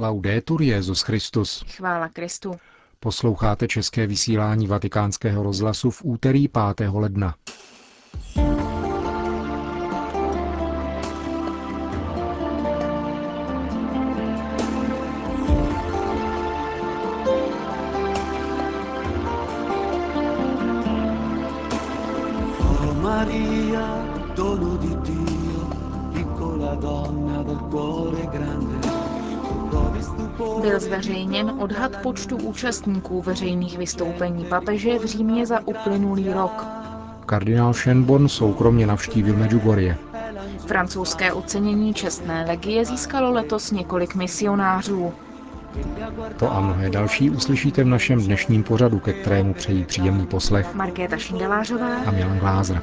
Laudetur Jezus Christus. Chvála Kristu. Posloucháte české vysílání Vatikánského rozhlasu v úterý 5. ledna. Maria, dono di Dio, piccola donna del cuore grande. Byl zveřejněn odhad počtu účastníků veřejných vystoupení papeže v Římě za uplynulý rok. Kardinál Schönborn soukromně navštívil Medjugorje. Francouzské ocenění čestné legie získalo letos několik misionářů. To a mnohé další uslyšíte v našem dnešním pořadu, ke kterému přejí příjemný poslech Markéta Šindelářová a Milan Glázer.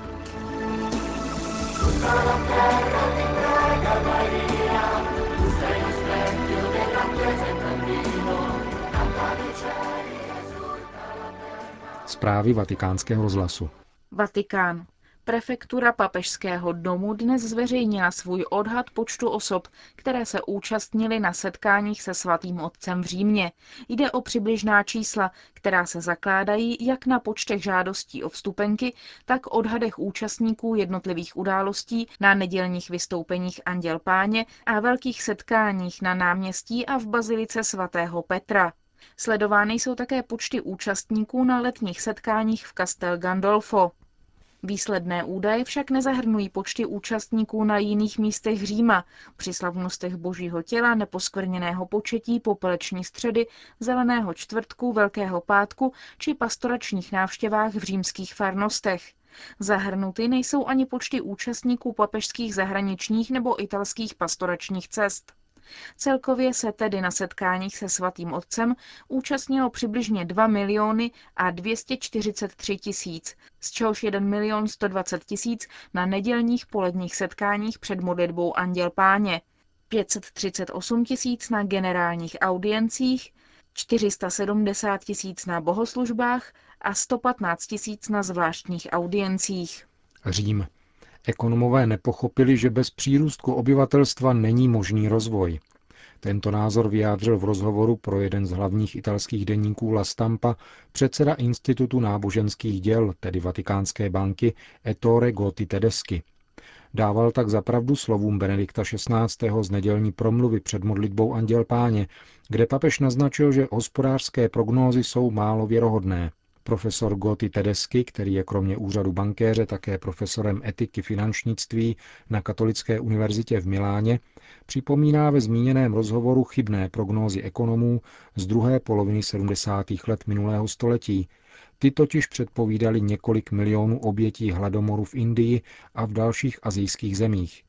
Zprávy vatikánského rozhlasu. Vatikán. Prefektura papežského domu dnes zveřejnila svůj odhad počtu osob, které se účastnily na setkáních se svatým otcem v Římě. Jde o přibližná čísla, která se zakládají jak na počtech žádostí o vstupenky, tak odhadech účastníků jednotlivých událostí na nedělních vystoupeních Anděl Páně a velkých setkáních na náměstí a v bazilice svatého Petra. Sledovány jsou také počty účastníků na letních setkáních v Castel Gandolfo. Výsledné údaje však nezahrnují počty účastníků na jiných místech Říma, při slavnostech božího těla, neposkvrněného početí, popeleční středy, zeleného čtvrtku, velkého pátku či pastoračních návštěvách v římských farnostech. Zahrnuty nejsou ani počty účastníků papežských zahraničních nebo italských pastoračních cest. Celkově se tedy na setkáních se svatým otcem účastnilo přibližně 2 miliony a 243 tisíc, z čehož 1 milion 120 tisíc na nedělních poledních setkáních před modlitbou Anděl Páně, 538 tisíc na generálních audiencích, 470 tisíc na bohoslužbách a 115 tisíc na zvláštních audiencích. Řím. Ekonomové nepochopili, že bez přírůstku obyvatelstva není možný rozvoj. Tento názor vyjádřil v rozhovoru pro jeden z hlavních italských denníků La Stampa předseda Institutu náboženských děl, tedy Vatikánské banky, Ettore Gotti Tedeschi. Dával tak zapravdu slovům Benedikta XVI. z nedělní promluvy před modlitbou Anděl Páně, kde papež naznačil, že hospodářské prognózy jsou málo věrohodné. Profesor Gotti Tedesky, který je kromě úřadu bankéře také profesorem etiky finančnictví na Katolické univerzitě v Miláně, připomíná ve zmíněném rozhovoru chybné prognózy ekonomů z druhé poloviny 70. let minulého století. Ty totiž předpovídali několik milionů obětí hladomoru v Indii a v dalších azijských zemích.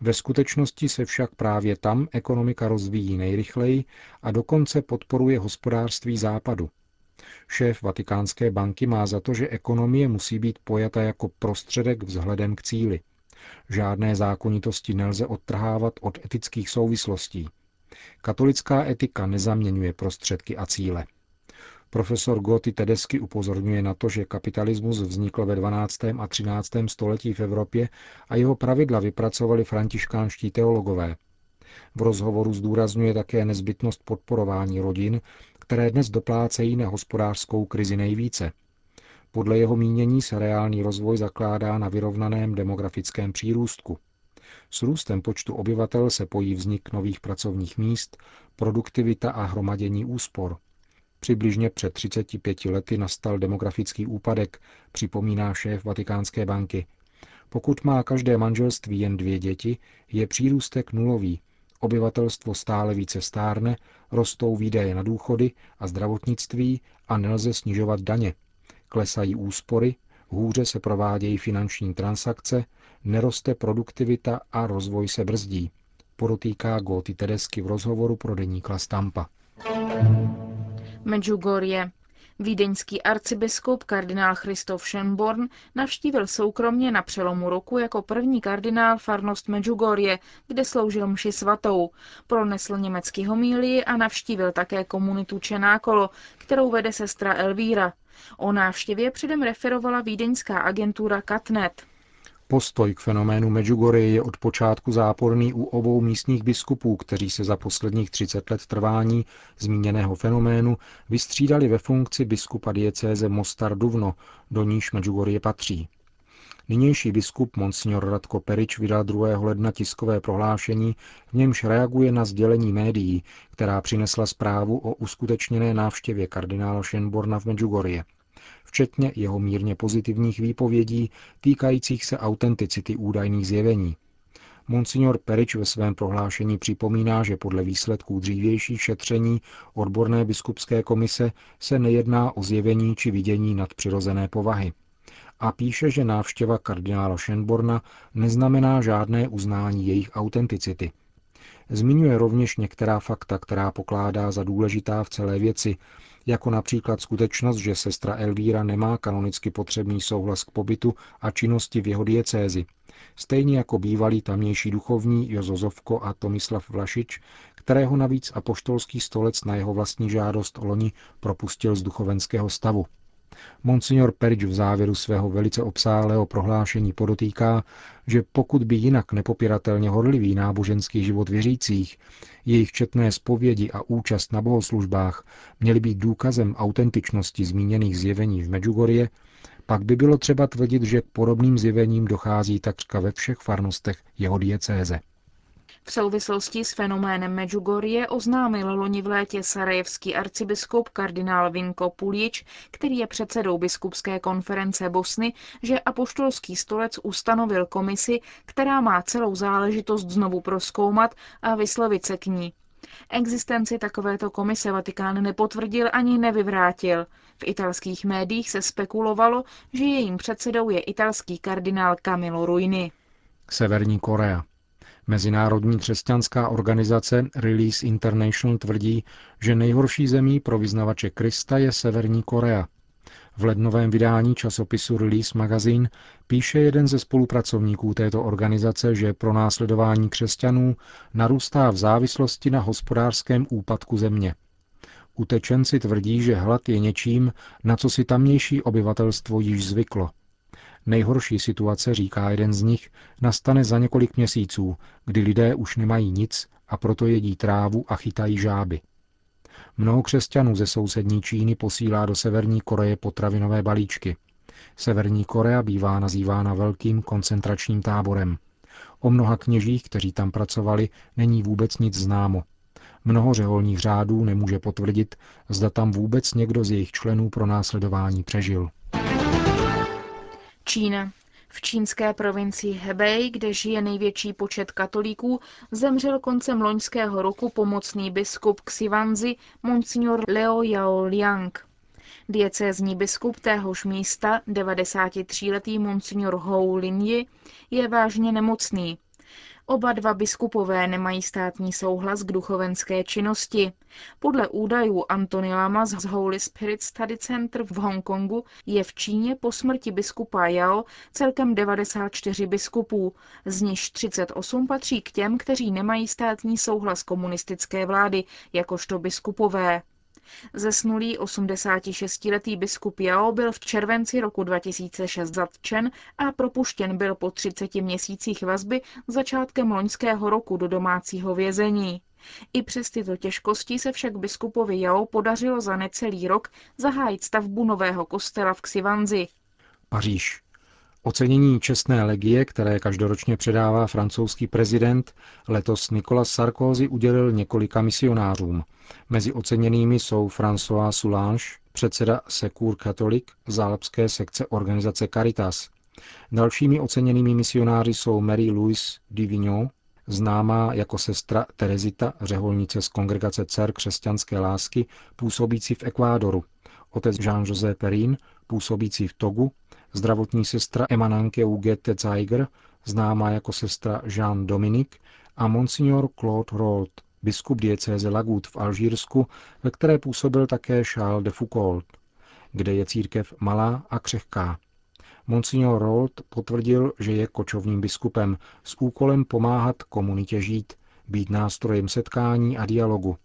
Ve skutečnosti se však právě tam ekonomika rozvíjí nejrychleji a dokonce podporuje hospodářství západu. Šéf Vatikánské banky má za to, že ekonomie musí být pojata jako prostředek vzhledem k cíli. Žádné zákonitosti nelze odtrhávat od etických souvislostí. Katolická etika nezaměňuje prostředky a cíle. Profesor Gotti Tedesky upozorňuje na to, že kapitalismus vznikl ve 12. a 13. století v Evropě a jeho pravidla vypracovali františkánští teologové. V rozhovoru zdůrazňuje také nezbytnost podporování rodin, které dnes doplácejí na hospodářskou krizi nejvíce. Podle jeho mínění se reálný rozvoj zakládá na vyrovnaném demografickém přírůstku. S růstem počtu obyvatel se pojí vznik nových pracovních míst, produktivita a hromadění úspor. Přibližně před 35 lety nastal demografický úpadek, připomíná šéf Vatikánské banky. Pokud má každé manželství jen dvě děti, je přírůstek nulový Obyvatelstvo stále více stárne, rostou výdaje na důchody a zdravotnictví a nelze snižovat daně. Klesají úspory, hůře se provádějí finanční transakce, neroste produktivita a rozvoj se brzdí, podotýká Góty Tedesky v rozhovoru pro deník La Stampa. Medjugorje. Vídeňský arcibiskup kardinál Christoph Schönborn navštívil soukromně na přelomu roku jako první kardinál farnost Medjugorje, kde sloužil mši svatou. Pronesl německý homílii a navštívil také komunitu Čenákolo, kterou vede sestra Elvíra. O návštěvě předem referovala vídeňská agentura Katnet. Postoj k fenoménu Medjugorje je od počátku záporný u obou místních biskupů, kteří se za posledních 30 let trvání zmíněného fenoménu vystřídali ve funkci biskupa diecéze Mostar Duvno, do níž Medjugorje patří. Nynější biskup Monsignor Radko Perič vydal 2. ledna tiskové prohlášení, v němž reaguje na sdělení médií, která přinesla zprávu o uskutečněné návštěvě kardinála Šenborna v Medjugorje včetně jeho mírně pozitivních výpovědí týkajících se autenticity údajných zjevení. Monsignor Perič ve svém prohlášení připomíná, že podle výsledků dřívějších šetření odborné biskupské komise se nejedná o zjevení či vidění nadpřirozené povahy. A píše, že návštěva kardinála Schönborna neznamená žádné uznání jejich autenticity. Zmiňuje rovněž některá fakta, která pokládá za důležitá v celé věci, jako například skutečnost, že sestra Elvíra nemá kanonicky potřebný souhlas k pobytu a činnosti v jeho diecézi, stejně jako bývalý tamnější duchovní Jozozovko a Tomislav Vlašič, kterého navíc apoštolský stolec na jeho vlastní žádost loni propustil z duchovenského stavu. Monsignor Perič v závěru svého velice obsáhlého prohlášení podotýká, že pokud by jinak nepopiratelně horlivý náboženský život věřících, jejich četné zpovědi a účast na bohoslužbách měly být důkazem autentičnosti zmíněných zjevení v Medjugorje, pak by bylo třeba tvrdit, že k podobným zjevením dochází takřka ve všech farnostech jeho diecéze. V souvislosti s fenoménem Medjugorje oznámil loni v létě sarajevský arcibiskup kardinál Vinko Pulič, který je předsedou biskupské konference Bosny, že apoštolský stolec ustanovil komisi, která má celou záležitost znovu proskoumat a vyslovit se k ní. Existenci takovéto komise Vatikán nepotvrdil ani nevyvrátil. V italských médiích se spekulovalo, že jejím předsedou je italský kardinál Camilo Ruini. Severní Korea. Mezinárodní křesťanská organizace Release International tvrdí, že nejhorší zemí pro vyznavače Krista je Severní Korea. V lednovém vydání časopisu Release Magazine píše jeden ze spolupracovníků této organizace, že pro následování křesťanů narůstá v závislosti na hospodářském úpadku země. Utečenci tvrdí, že hlad je něčím, na co si tamnější obyvatelstvo již zvyklo. Nejhorší situace, říká jeden z nich, nastane za několik měsíců, kdy lidé už nemají nic a proto jedí trávu a chytají žáby. Mnoho křesťanů ze sousední Číny posílá do Severní Koreje potravinové balíčky. Severní Korea bývá nazývána velkým koncentračním táborem. O mnoha kněžích, kteří tam pracovali, není vůbec nic známo. Mnoho řeholních řádů nemůže potvrdit, zda tam vůbec někdo z jejich členů pro následování přežil. Čína. V čínské provincii Hebei, kde žije největší počet katolíků, zemřel koncem loňského roku pomocný biskup Xivanzi Monsignor Leo Yao Liang. Diecézní biskup téhož místa, 93-letý Monsignor Hou Linji, je vážně nemocný. Oba dva biskupové nemají státní souhlas k duchovenské činnosti. Podle údajů Antony Lama z Holy Spirit Study Center v Hongkongu je v Číně po smrti biskupa Yao celkem 94 biskupů, z nichž 38 patří k těm, kteří nemají státní souhlas komunistické vlády, jakožto biskupové. Zesnulý 86-letý biskup Jao byl v červenci roku 2006 zatčen a propuštěn byl po 30 měsících vazby začátkem loňského roku do domácího vězení. I přes tyto těžkosti se však biskupovi Jao podařilo za necelý rok zahájit stavbu nového kostela v Xivanzi. Paříž. Ocenění čestné legie, které každoročně předává francouzský prezident, letos Nicolas Sarkozy udělil několika misionářům. Mezi oceněnými jsou François Soulange, předseda Secours Catholic z alpské sekce organizace Caritas. Dalšími oceněnými misionáři jsou Mary Louise Divignon, známá jako sestra Terezita, řeholnice z kongregace dcer křesťanské lásky, působící v Ekvádoru, otec Jean-José Perrin, působící v Togu zdravotní sestra Emananke Ugete Zeiger, známá jako sestra Jean Dominique, a monsignor Claude Roth, biskup diecéze Lagut v Alžírsku, ve které působil také Charles de Foucault, kde je církev malá a křehká. Monsignor Roth potvrdil, že je kočovním biskupem s úkolem pomáhat komunitě žít, být nástrojem setkání a dialogu.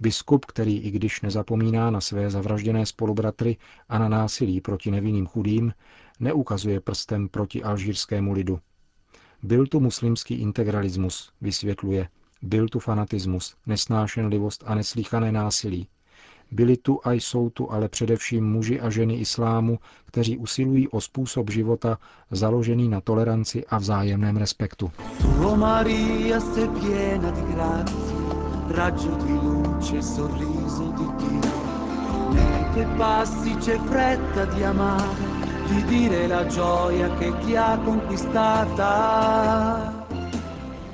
Biskup, který i když nezapomíná na své zavražděné spolubratry a na násilí proti nevinným chudým, neukazuje prstem proti alžírskému lidu. Byl tu muslimský integralismus, vysvětluje. Byl tu fanatismus, nesnášenlivost a neslíchané násilí. Byli tu a jsou tu ale především muži a ženy islámu, kteří usilují o způsob života založený na toleranci a vzájemném respektu. Tu Maria grazia, raggio di luce, sorriso di Dio. Mentre passi c'è fretta di amare, di dire la gioia che ti ha conquistata.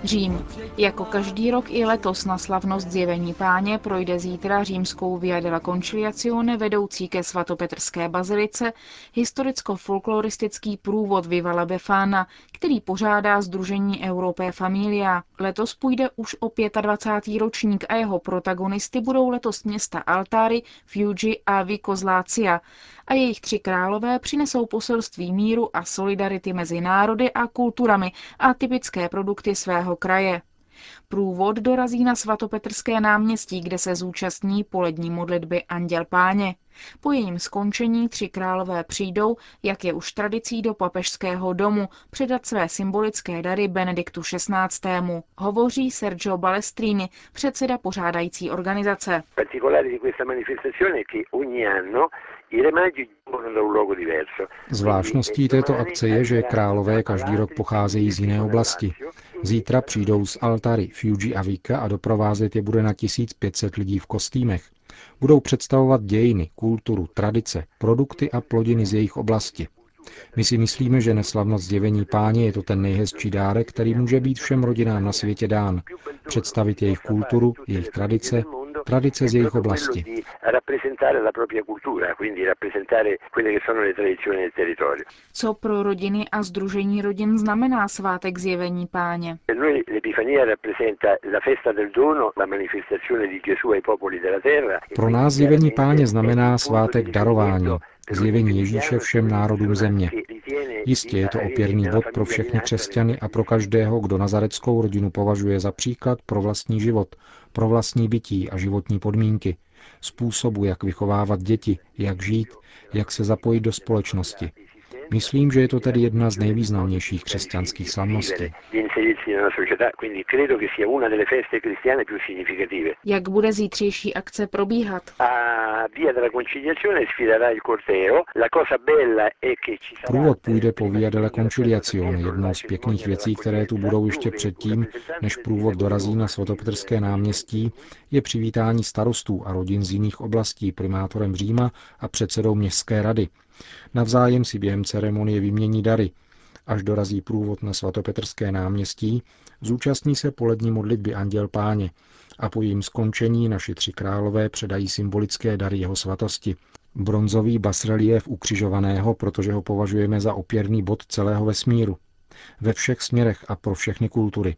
Řím. Jako každý rok i letos na slavnost zjevení páně projde zítra římskou Via della Conciliazione vedoucí ke svatopetrské bazilice historicko-folkloristický průvod Vivala Befana, který pořádá Združení Europé Familia. Letos půjde už o 25. ročník a jeho protagonisty budou letos města Altari, Fiuggi a Vikozlácia a jejich tři králové přinesou poselství míru a solidarity mezi národy a kulturami a typické produkty svého kraje. Průvod dorazí na svatopetrské náměstí, kde se zúčastní polední modlitby Anděl Páně. Po jejím skončení tři králové přijdou, jak je už tradicí do papežského domu, předat své symbolické dary Benediktu XVI. Hovoří Sergio Balestrini, předseda pořádající organizace. Zvláštností této akce je, že králové každý rok pocházejí z jiné oblasti. Zítra přijdou z Altary, Fuji a Vika a doprovázet je bude na 1500 lidí v kostýmech. Budou představovat dějiny, kulturu, tradice, produkty a plodiny z jejich oblasti. My si myslíme, že neslavnost zjevení páně je to ten nejhezčí dárek, který může být všem rodinám na světě dán. Představit jejich kulturu, jejich tradice, tradice z jejich oblasti. Co pro rodiny a združení rodin znamená svátek zjevení páně? Pro nás zjevení páně znamená svátek darování, zjevení Ježíše všem národům země. Jistě je to opěrný bod pro všechny křesťany a pro každého, kdo nazareckou rodinu považuje za příklad pro vlastní život, pro vlastní bytí a životní podmínky, způsobu, jak vychovávat děti, jak žít, jak se zapojit do společnosti. Myslím, že je to tedy jedna z nejvýznamnějších křesťanských slavností. Jak bude zítřejší akce probíhat? Průvod půjde po Via della Conciliazione, jednou z pěkných věcí, které tu budou ještě předtím, než průvod dorazí na svatopetrské náměstí, je přivítání starostů a rodin z jiných oblastí primátorem Říma a předsedou městské rady. Navzájem si během ceremonie vymění dary. Až dorazí průvod na svatopetrské náměstí, zúčastní se polední modlitby Anděl Páně a po jejím skončení naši tři králové předají symbolické dary jeho svatosti. Bronzový basrelief ukřižovaného, protože ho považujeme za opěrný bod celého vesmíru. Ve všech směrech a pro všechny kultury.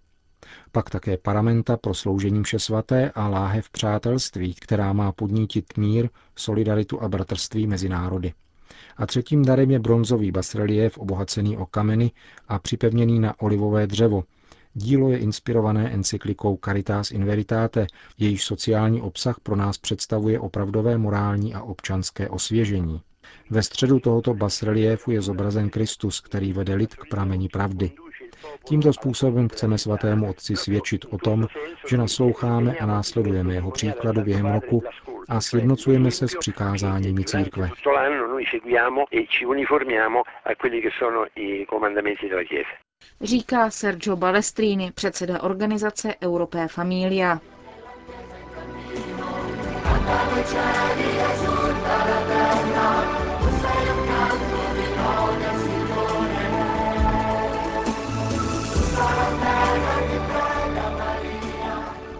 Pak také paramenta pro sloužení vše svaté a láhev přátelství, která má podnítit mír, solidaritu a bratrství mezi národy. A třetím darem je bronzový basrelief obohacený o kameny a připevněný na olivové dřevo. Dílo je inspirované encyklikou Caritas in Veritate, jejíž sociální obsah pro nás představuje opravdové morální a občanské osvěžení. Ve středu tohoto basreliefu je zobrazen Kristus, který vede lid k prameni pravdy. Tímto způsobem chceme svatému Otci svědčit o tom, že nasloucháme a následujeme jeho příkladu během roku a sjednocujeme se s přikázáními církve. Říká Sergio Balestrini, předseda organizace Europé Familia.